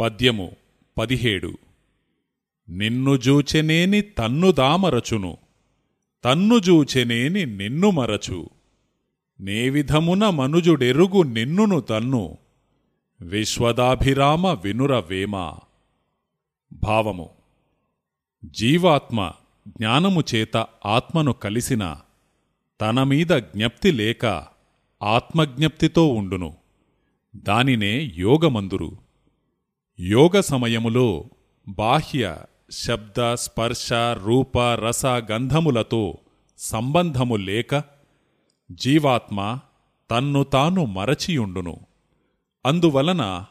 పద్యము పదిహేడు. నిన్ను జూచెనేని తన్నుదామరచును తన్నుజూచెనేని నిన్ను మరచు. నేవిధమున మనుజుడెరుగు నిన్నును తన్ను. విశ్వదాభిరామ వినురవేమ భావము. జీవాత్మ జ్ఞానము చేత ఆత్మను కలిసిన తనమీద జ్ఞప్తి లేక ఆత్మజ్ఞప్తితో ఉండును. దానినే యోగమందురు. యోగ సమయములో బాహ్య శబ్ద స్పర్శ రూప రస గంధములతో సంబంధము లేక జీవాత్మ తన్ను తాను మరచియుండును. అందువలన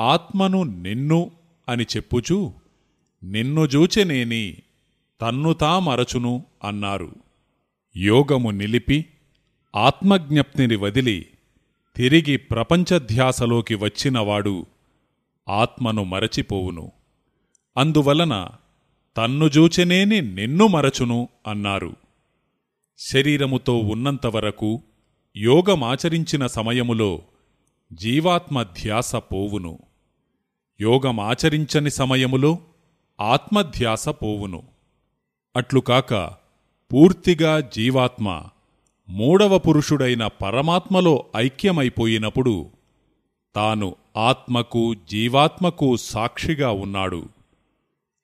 ఆత్మను నిన్ను అని చెప్పుచూ నిన్ను జూచెనేని తన్ను తా మరచును అన్నారు. యోగము నిలిపి ఆత్మజ్ఞప్తిని వదిలి తిరిగి ప్రపంచధ్యాసలోకి వచ్చినవాడు ఆత్మను మరచిపోవును. అందువలన తన్ను జూచెనేని నిన్ను మరచును అన్నారు. శరీరముతో ఉన్నంతవరకు యోగమాచరించిన సమయములో జీవాత్మ ధ్యాస పోవును. యోగమాచరించని సమయములో ఆత్మధ్యాస పోవును. అట్లుకాక పూర్తిగా జీవాత్మ మూడవ పురుషుడైన పరమాత్మలో ఐక్యమైపోయినప్పుడు తాను ఆత్మకు జీవాత్మకు సాక్షిగా ఉన్నాడు.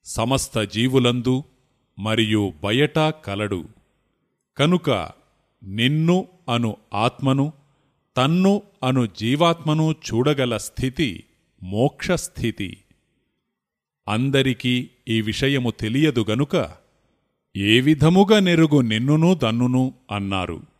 సమస్త జీవులందు మరియు బయట కలడు. కనుక నిన్ను అను ఆత్మను తన్ను అను జీవాత్మను చూడగల స్థితి మోక్షస్థితి అందరికీ ఈ విషయము తెలియదు గనుక ఏ విధముగా నెరుగు నిన్నును దన్నును అన్నారు.